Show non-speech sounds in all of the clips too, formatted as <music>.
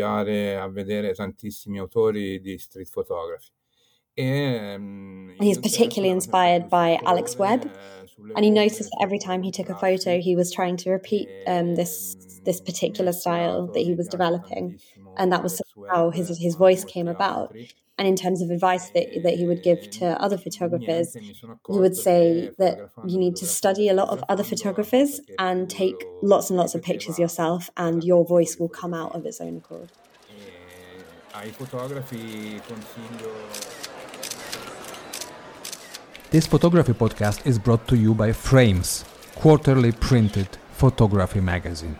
a vedere tantissimi autori di street photography. And he's particularly inspired by Alex Webb, and he noticed that every time he took a photo, he was trying to repeat um, this this particular style that he was developing, and that was how his his voice came about. And in terms of advice that, that he would give to other photographers, he would say that you need to study a lot of other photographers and take lots and lots of pictures yourself, and your voice will come out of its own accord. This photography podcast is brought to you by Frames, quarterly printed photography magazine.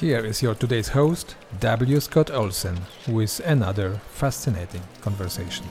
Here is your today's host, W. Scott Olsen, with another fascinating conversation.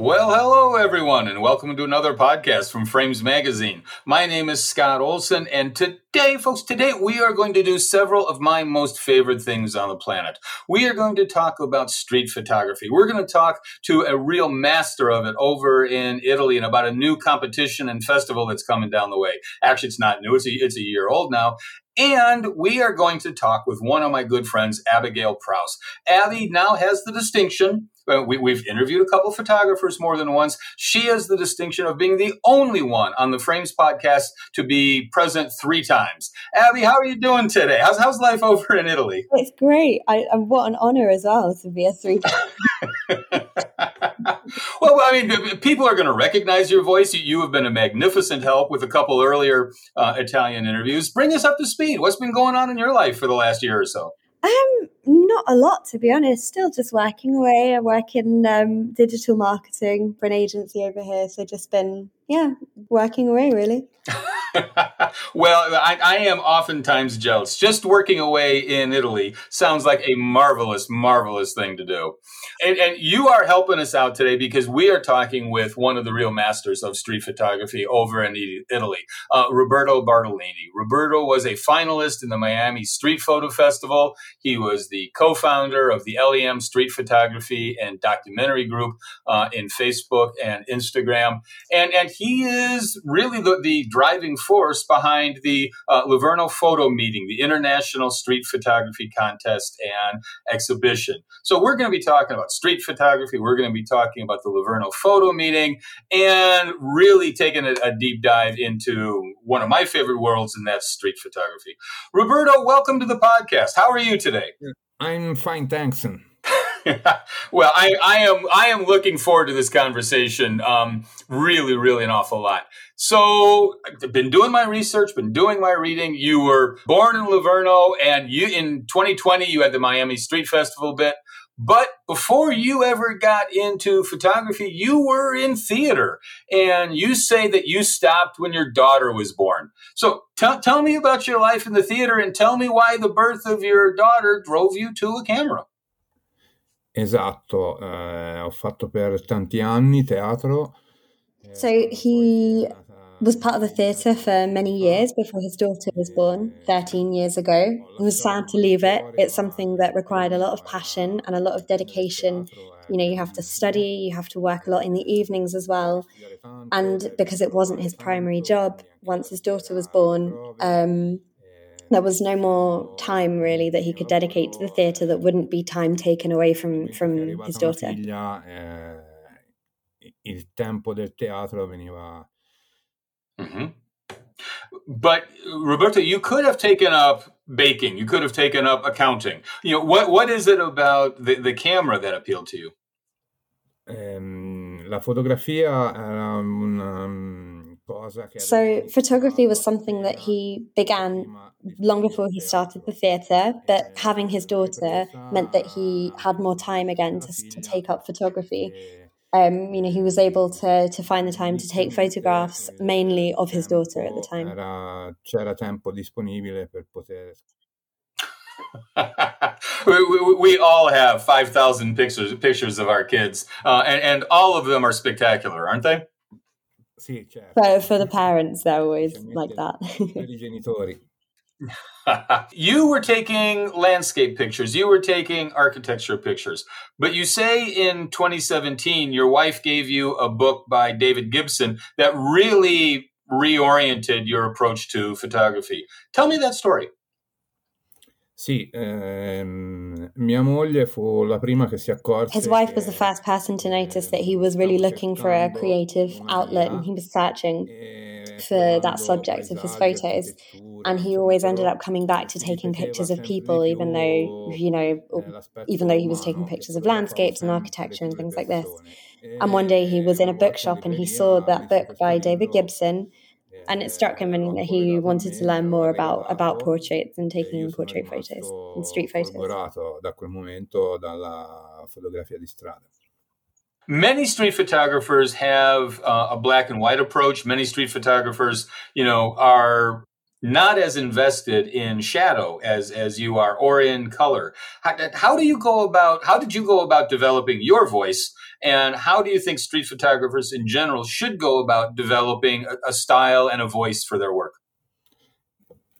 Well, hello everyone, and welcome to another podcast from Frames Magazine. My name is Scott Olsen, and today, folks, today we are going to do several of my most favorite things on the planet. We are going to talk about street photography. We're going to talk to a real master of it over in Italy and about a new competition and festival that's coming down the way. Actually, it's not new, it's a, it's a year old now. And we are going to talk with one of my good friends, Abigail Prouse. Abby now has the distinction we, have interviewed a couple photographers more than once. She has the distinction of being the only one on the Frames podcast to be present three times. Abby, how are you doing today? How's, how's life over in Italy? It's great. I, what an honor as well to be a three <laughs> <laughs> well, I mean, people are going to recognize your voice. You have been a magnificent help with a couple earlier uh, Italian interviews. Bring us up to speed. What's been going on in your life for the last year or so? Um, not a lot to be honest. Still just working away. I work in um, digital marketing for an agency over here, so just been yeah working away really. <laughs> well, I, I, am oftentimes jealous. Just working away in Italy sounds like a marvelous, marvelous thing to do. And, and, you are helping us out today because we are talking with one of the real masters of street photography over in Italy, uh, Roberto Bartolini. Roberto was a finalist in the Miami Street Photo Festival. He was the co-founder of the LEM Street Photography and Documentary Group uh, in Facebook and Instagram, and and he is really the, the driving force behind the uh, Photo Meeting, the International Street Photography Contest and Exhibition. So we're going to be talking about street photography. We're going to be talking about the Livorno Photo Meeting and really taking a, a deep dive into one of my favorite worlds, and that's street photography. Roberto, welcome to the podcast. How are you today? I'm fine, thanks. <laughs> well, I, I, am I am looking forward to this conversation. Um, really, really an awful lot. So, I've been doing my research, been doing my reading. You were born in Livorno, and you in 2020 you had the Miami Street Festival bit. But before you ever got into photography, you were in theater. And you say that you stopped when your daughter was born. So t- tell me about your life in the theater and tell me why the birth of your daughter drove you to a camera. Esatto, eh, ho fatto per tanti anni teatro. So he was part of the theatre for many years before his daughter was born 13 years ago. He was sad to leave it. It's something that required a lot of passion and a lot of dedication. You know, you have to study, you have to work a lot in the evenings as well. And because it wasn't his primary job, once his daughter was born, um, there was no more time really that he could dedicate to the theatre that wouldn't be time taken away from, from his daughter. Il tempo del teatro veniva Mm-hmm. But Roberto, you could have taken up baking. You could have taken up accounting. You know what? What is it about the, the camera that appealed to you? Um, la fotografia era so photography was something that he began long before he started the theatre, but having his daughter meant that he had more time again to, to take up photography um, you know, he was able to to find the time to take photographs mainly of his daughter at the time. c'era tempo disponibile per poter <laughs> we, we, we, all have 5,000 pictures pictures of our kids, uh, and, and all of them are spectacular, aren't they? For, for the parents, they're always like that. <laughs> <laughs> you were taking landscape pictures, you were taking architecture pictures, but you say in 2017 your wife gave you a book by David Gibson that really reoriented your approach to photography. Tell me that story. Sì, ehm, mia moglie fu la prima che si accorse. His wife was the first person to notice that he was really looking for a creative outlet and he was searching for that subject of his photos. And he always ended up coming back to taking pictures of people, even though, you know, even though he was taking pictures of landscapes and architecture and things like this. And one day he was in a bookshop and he saw that book by David Gibson and it struck him and he wanted to learn more about about portraits and taking portrait photos and street photos. da quel momento dalla fotografia di strada. Many street photographers have uh, a black and white approach. Many street photographers, you know, are not as invested in shadow as as you are or in color. How, how do you go about? How did you go about developing your voice and how do you think street photographers in general should go about developing a, a style and a voice for their work?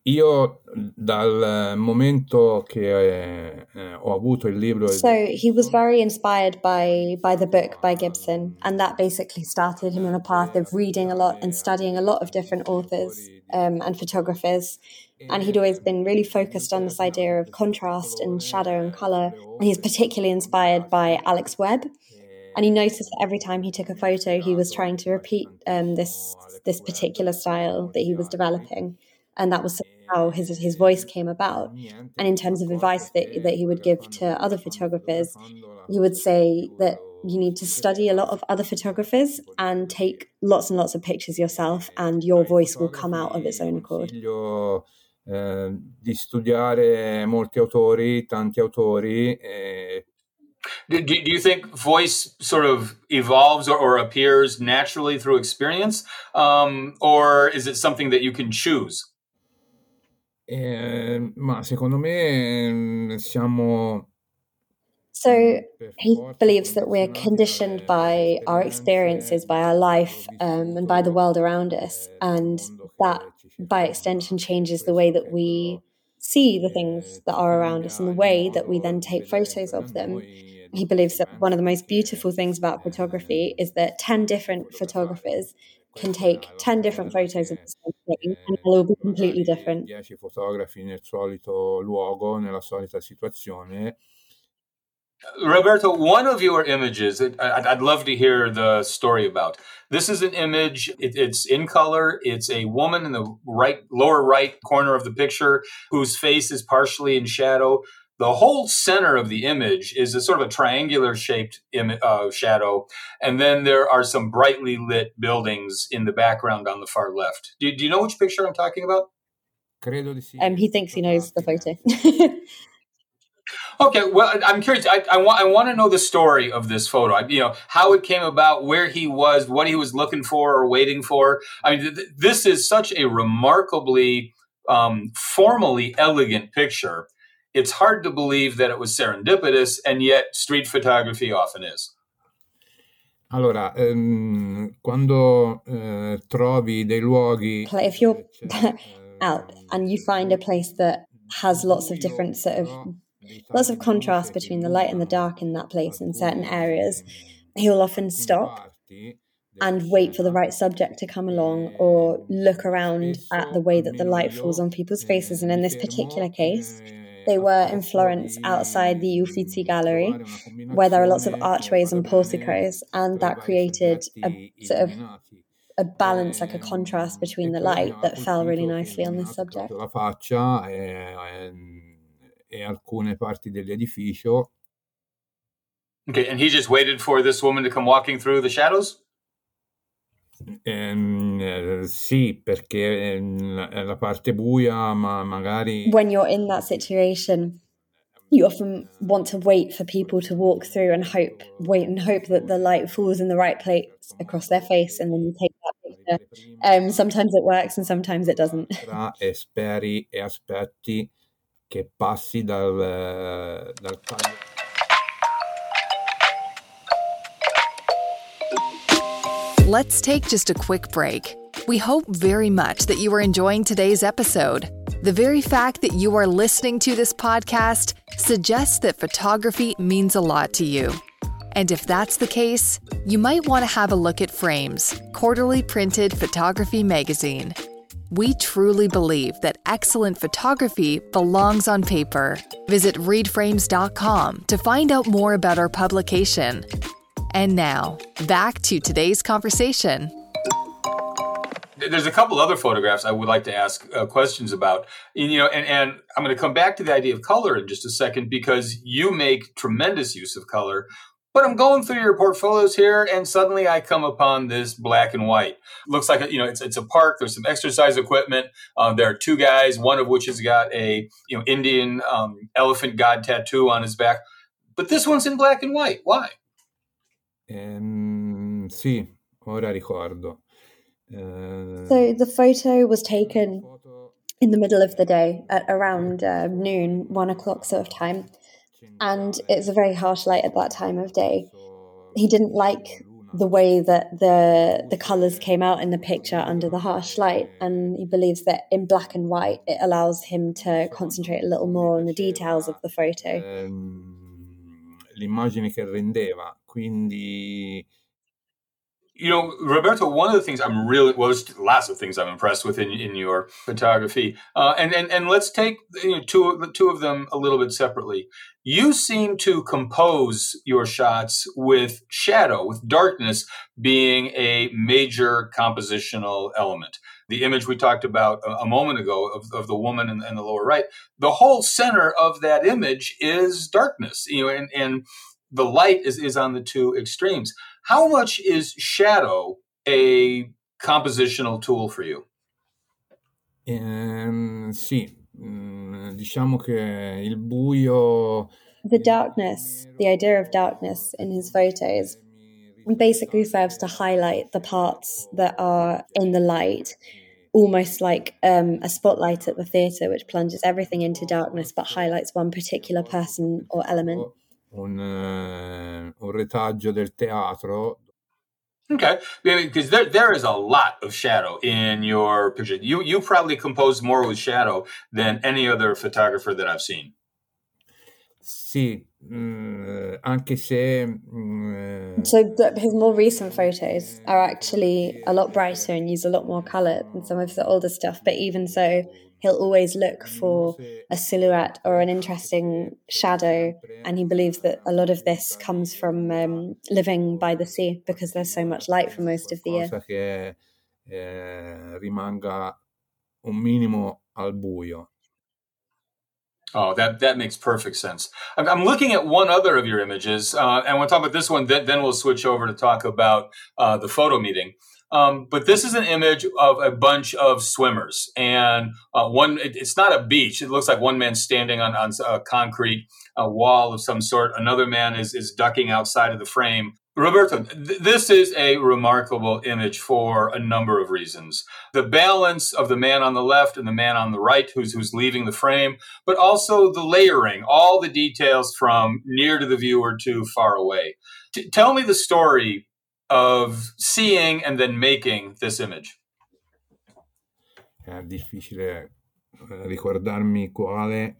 Io dal momento che eh, ho avuto il libro So he was very inspired by by the book by Gibson and that basically started him on a path of reading a lot and studying a lot of different authors um, and photographers. And he'd always been really focused on this idea of contrast and shadow and color. And he's particularly inspired by Alex Webb. And he noticed that every time he took a photo, he was trying to repeat um, this this particular style that he was developing, and that was how his his voice came about. And in terms of advice that that he would give to other photographers, he would say that you need to study a lot of other photographers and take lots and lots of pictures yourself, and your voice will come out of its own accord. Eh, di studiare molti autori, tanti autori, eh, do, do, you think voice sort of evolves or, or appears naturally through experience? Um, or is it something that you can choose? Eh, ma secondo me siamo. So he believes that we're conditioned by our experiences, by our life, um, and by the world around us, and that by extension changes the way that we see the things that are around us and the way that we then take photos of them he believes that one of the most beautiful things about photography is that 10 different photographers can take 10 different photos of the same thing and they will be completely different. 10 fotografi nel solito luogo, nella solita situazione. Roberto, one of your images, I'd love to hear the story about. This is an image, it's in color. It's a woman in the right, lower right corner of the picture whose face is partially in shadow the whole center of the image is a sort of a triangular shaped Im- uh, shadow and then there are some brightly lit buildings in the background on the far left. Do, do you know which picture i'm talking about? Um, he thinks he knows the photo. <laughs> Okay well i'm curious I, I, want, I want to know the story of this photo. I, you know how it came about where he was what he was looking for or waiting for. I mean th- this is such a remarkably um, formally elegant picture it's hard to believe that it was serendipitous, and yet street photography often is. Allora, ehm, quando eh, trovi dei luoghi. If you're <laughs> out and you find a place that has lots of different sort of lots of contrast between the light and the dark in that place in certain areas, he'll often stop and wait for the right subject to come along or look around at the way that the light falls on people's faces. And in this particular case, they were in Florence outside the Uffizi Gallery, where there are lots of archways and porticos, and that created a sort of a balance, like a contrast between the light that fell really nicely on this subject. La faccia e, e alcune parti dell'edificio. Okay, and he just waited for this woman to come walking through the shadows? Ehm, sì, perché la parte buia, ma magari. When you're in that situation, you often want to wait for people to walk through and hope, wait and hope that the light falls in the right place across their face, and then you take that picture. Um, sometimes it works, and sometimes it doesn't. <laughs> e speri e aspetti che passi dal, dal Let's take just a quick break. We hope very much that you are enjoying today's episode. The very fact that you are listening to this podcast suggests that photography means a lot to you. And if that's the case, you might want to have a look at Frames, quarterly printed photography magazine. We truly believe that excellent photography belongs on paper. Visit readframes.com to find out more about our publication. And now, back to today's conversation. There's a couple other photographs I would like to ask uh, questions about. And, you know, and, and I'm going to come back to the idea of color in just a second because you make tremendous use of color. But I'm going through your portfolios here, and suddenly I come upon this black and white. Looks like you know it's, it's a park. There's some exercise equipment. Uh, there are two guys, one of which has got a you know Indian um, elephant god tattoo on his back. But this one's in black and white. Why? Ehm, sì, ora ricordo. Uh, so the photo was taken in the middle of the day at around uh, noon, one o'clock sort of time. And it's a very harsh light at that time of day. He didn't like the way that the the colors came out in the picture under the harsh light and he believes that in black and white it allows him to concentrate a little more on the details of the photo. ehm, l'immagine che rendeva quindi you know, Roberto, one of the things I'm really well, there's lots of things I'm impressed with in, in your photography, uh, and and and let's take you know, two two of them a little bit separately. You seem to compose your shots with shadow, with darkness being a major compositional element. The image we talked about a, moment ago of, of the woman in, in the lower right, the whole center of that image is darkness, you know, and, and the light is, is on the two extremes. How much is shadow a compositional tool for you? Um, sì, mm, diciamo che il buio. The darkness, the idea of darkness in his photos basically serves to highlight the parts that are in the light, almost like um, a spotlight at the theatre, which plunges everything into darkness but highlights one particular person or element. Un, uh, un retaggio del teatro. Okay, because there there is a lot of shadow in your picture. You you probably composed more with shadow than any other photographer that I've seen. Sì, mm, anche se. Mm, so the, his more recent photos are actually a lot brighter and use a lot more color than some of the older stuff. But even so, he'll always look for a silhouette or an interesting shadow. And he believes that a lot of this comes from um, living by the sea because there's so much light for most of the year. Che, eh, rimanga un minimo al buio. Oh, that that makes perfect sense. I'm, I'm looking at one other of your images, uh, and we'll talk about this one. Then, then we'll switch over to talk about uh, the photo meeting. Um, but this is an image of a bunch of swimmers, and uh, one. It, it's not a beach. It looks like one man standing on on a concrete a wall of some sort. Another man is is ducking outside of the frame. Roberto, th- this is a remarkable image for a number of reasons. The balance of the man on the left and the man on the right, who's who's leaving the frame, but also the layering, all the details from near to the viewer to far away. T- tell me the story of seeing and then making this image? È difficile eh, ricordarmi quale.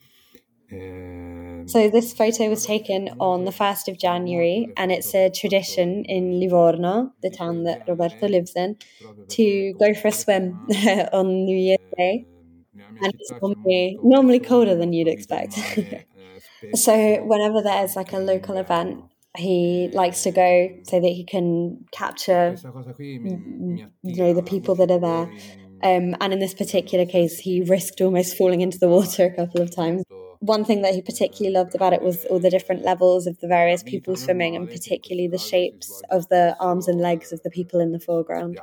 Eh, so this photo was taken on the 1st of January and it's a tradition in Livorno, the town that Roberto lives in, to go for a swim <laughs> on New Year's Day. And it's normally, normally colder than you'd expect. <laughs> so whenever there's like a local event, he likes to go so that he can capture mm, mm, you know the people that are there. um, and in this particular case he risked almost falling into the water a couple of times. One thing that he particularly loved about it was all the different levels of the various people swimming and particularly the shapes of the arms and legs of the people in the foreground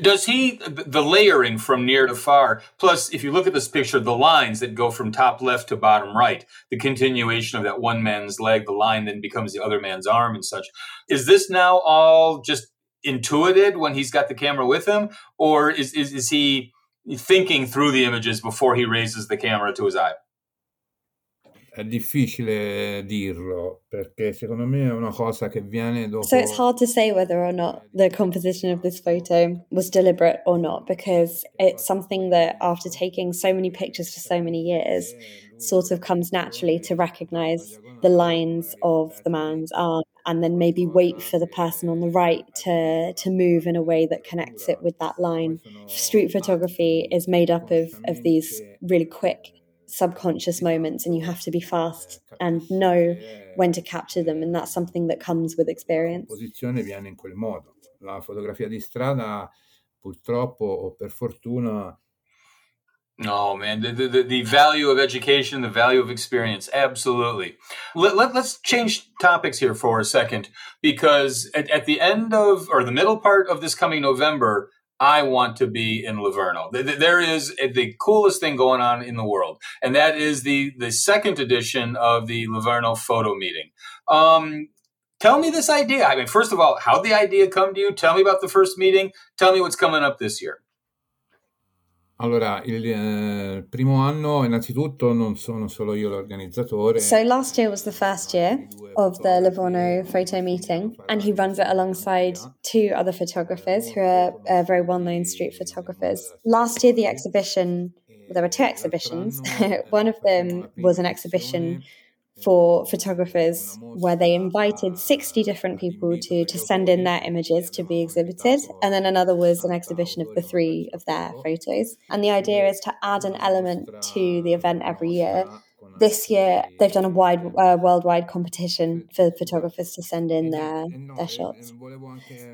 does he the layering from near to far plus if you look at this picture the lines that go from top left to bottom right the continuation of that one man's leg the line then becomes the other man's arm and such is this now all just intuited when he's got the camera with him? Or is is, is he thinking through the images before he raises the camera to his eye È difficile dirlo perché secondo me è una cosa che viene dopo. So it's hard to say whether or not the composition of this photo was deliberate or not because it's something that after taking so many pictures for so many years sort of comes naturally to recognize the lines of the man's arm and then maybe wait for the person on the right to to move in a way that connects it with that line. Street photography is made up of of these really quick subconscious moments and you have to be fast and know when to capture them and that's something that comes with experience. posizione viene in quel modo. La fotografia di strada purtroppo o per fortuna Oh man, the, the, the value of education, the value of experience, absolutely. Let, let, us change topics here for a second because at, at the end of, or the middle part of this coming November, I want to be in Livorno. There is the coolest thing going on in the world, and that is the the second edition of the Livorno photo meeting. Um, tell me this idea. I mean, first of all, how did the idea come to you? Tell me about the first meeting. Tell me what's coming up this year. Allora, il eh, primo anno innanzitutto non sono solo io l'organizzatore. So last year was the first year of the Livorno photo meeting and he runs it alongside two other photographers who are uh, very well-known street photographers. Last year the exhibition, there were two exhibitions. <laughs> One of them was an exhibition for photographers where they invited 60 different people to, to send in their images to be exhibited. And then another was an exhibition of the three of their photos. And the idea is to add an element to the event every year this year they've done a wide uh, worldwide competition for photographers to send in their their shots.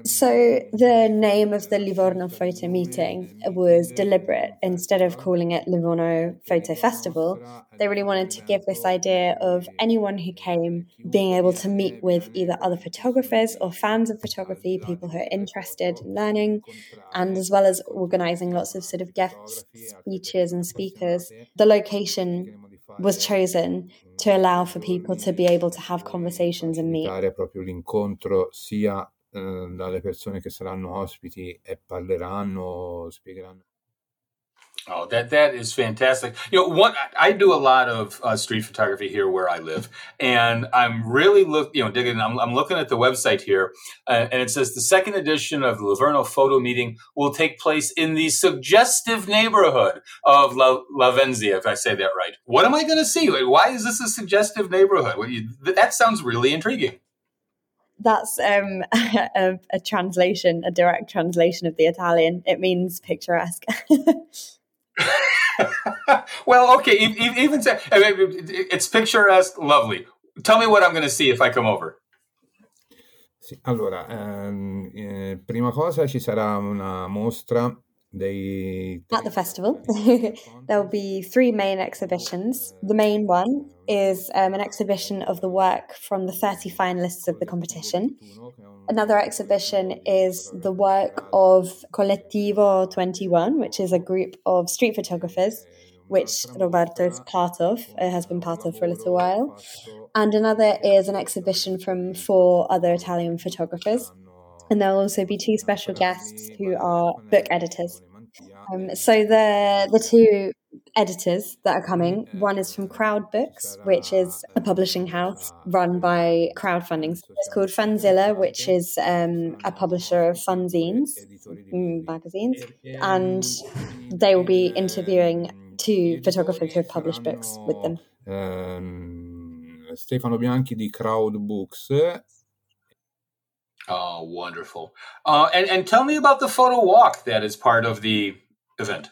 So the name of the Livorno photo meeting was deliberate. Instead of calling it Livorno Photo Festival, they really wanted to give this idea of anyone who came being able to meet with either other photographers or fans of photography, people who are interested in learning, and as well as organizing lots of sort of guest speeches and speakers. The location was chosen to allow for people to be able to have conversations and meet. proprio l'incontro sia eh, dalle persone che saranno ospiti e parleranno, spiegheranno. Oh, that that is fantastic. You know, what I do a lot of uh, street photography here where I live, and I'm really look, you know, digging. I'm, I'm looking at the website here, uh, and it says the second edition of the Livorno Photo Meeting will take place in the suggestive neighborhood of La, Lavenzia, if I say that right. What am I going to see? Why is this a suggestive neighborhood? You, that sounds really intriguing that's um, <laughs> a, a, translation, a direct translation of the Italian. It means picturesque. <laughs> <laughs> well, okay, even say it's picturesque, lovely. Tell me what I'm going to see if I come over. Allora, ehm, eh, prima cosa ci sarà una mostra dei... At the festival, <laughs> there will be three main exhibitions. The main one is um, an exhibition of the work from the 30 finalists of the competition. Another exhibition is the work of Collettivo 21, which is a group of street photographers, which Roberto is part of, uh, has been part of for a little while. And another is an exhibition from four other Italian photographers. And there'll also be two special guests who are book editors. Um, so the the two editors that are coming. One is from Crowd Books, which is a publishing house run by crowdfunding. It's called Funzilla, which is um, a publisher of fanzines, mm, magazines, and they will be interviewing two photographers who have published books with them. Um, Stefano Bianchi di Crowd Books Oh, wonderful. Uh, and, and tell me about the photo walk that is part of the event.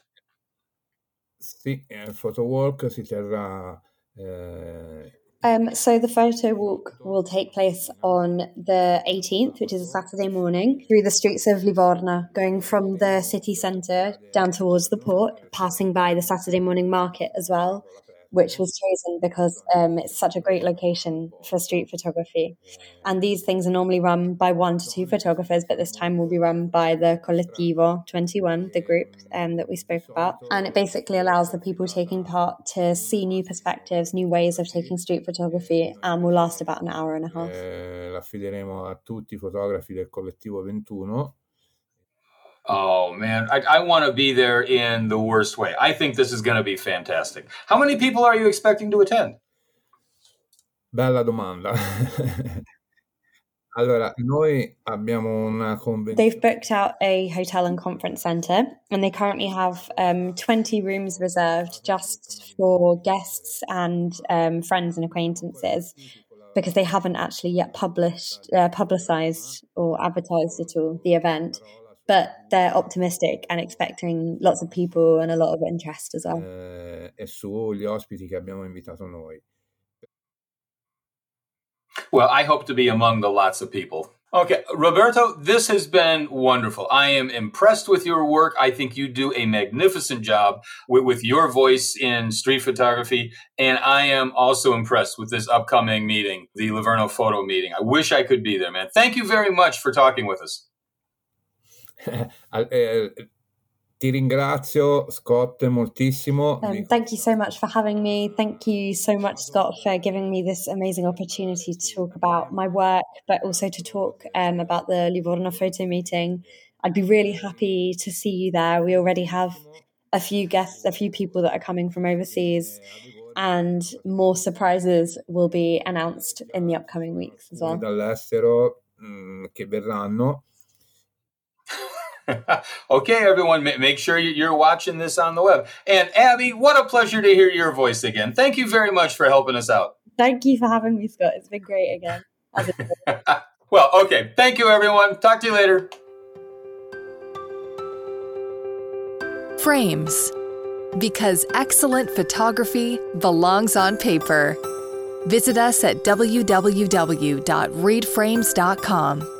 Sì, il photo walk si terrà. Eh... Um, so the photo walk will take place on the 18th, which is a Saturday morning, through the streets of Livorno, going from the city centre down towards the port, passing by the Saturday morning market as well which was chosen because um, it's such a great location for street photography. And these things are normally run by one to two photographers, but this time will be run by the Collettivo 21, the group um, that we spoke about. And it basically allows the people taking part to see new perspectives, new ways of taking street photography, and will last about an hour and a half. Eh, l'affideremo a tutti i fotografi del Collettivo 21 Oh man, I, I want to be there in the worst way. I think this is going to be fantastic. How many people are you expecting to attend? Bella domanda. <laughs> allora, noi abbiamo una convenzione. They've booked out a hotel and conference center, and they currently have um, 20 rooms reserved just for guests and um, friends and acquaintances because they haven't actually yet published, uh, publicized or advertised at all the event. But they're optimistic and expecting lots of people and a lot of interest as well. Eh, e sugli ospiti che abbiamo invitato noi. Well, I hope to be among the lots of people. Okay, Roberto, this has been wonderful. I am impressed with your work. I think you do a magnificent job with, with, your voice in street photography. And I am also impressed with this upcoming meeting, the Livorno photo meeting. I wish I could be there, man. Thank you very much for talking with us. <laughs> Eh, Ti ringrazio, Scott, moltissimo. Um, thank you so much for having me. Thank you so much, Scott, for giving me this amazing opportunity to talk about my work, but also to talk um, about the Livorno photo meeting. I'd be really happy to see you there. We already have a few guests, a few people that are coming from overseas, and more surprises will be announced in the upcoming weeks as well. Dall'estero mm, che verranno. <laughs> okay, everyone, make sure you're watching this on the web. And Abby, what a pleasure to hear your voice again. Thank you very much for helping us out. Thank you for having me, Scott. It's been great again. <laughs> well, okay. Thank you, everyone. Talk to you later. Frames. Because excellent photography belongs on paper. Visit us at www.readframes.com.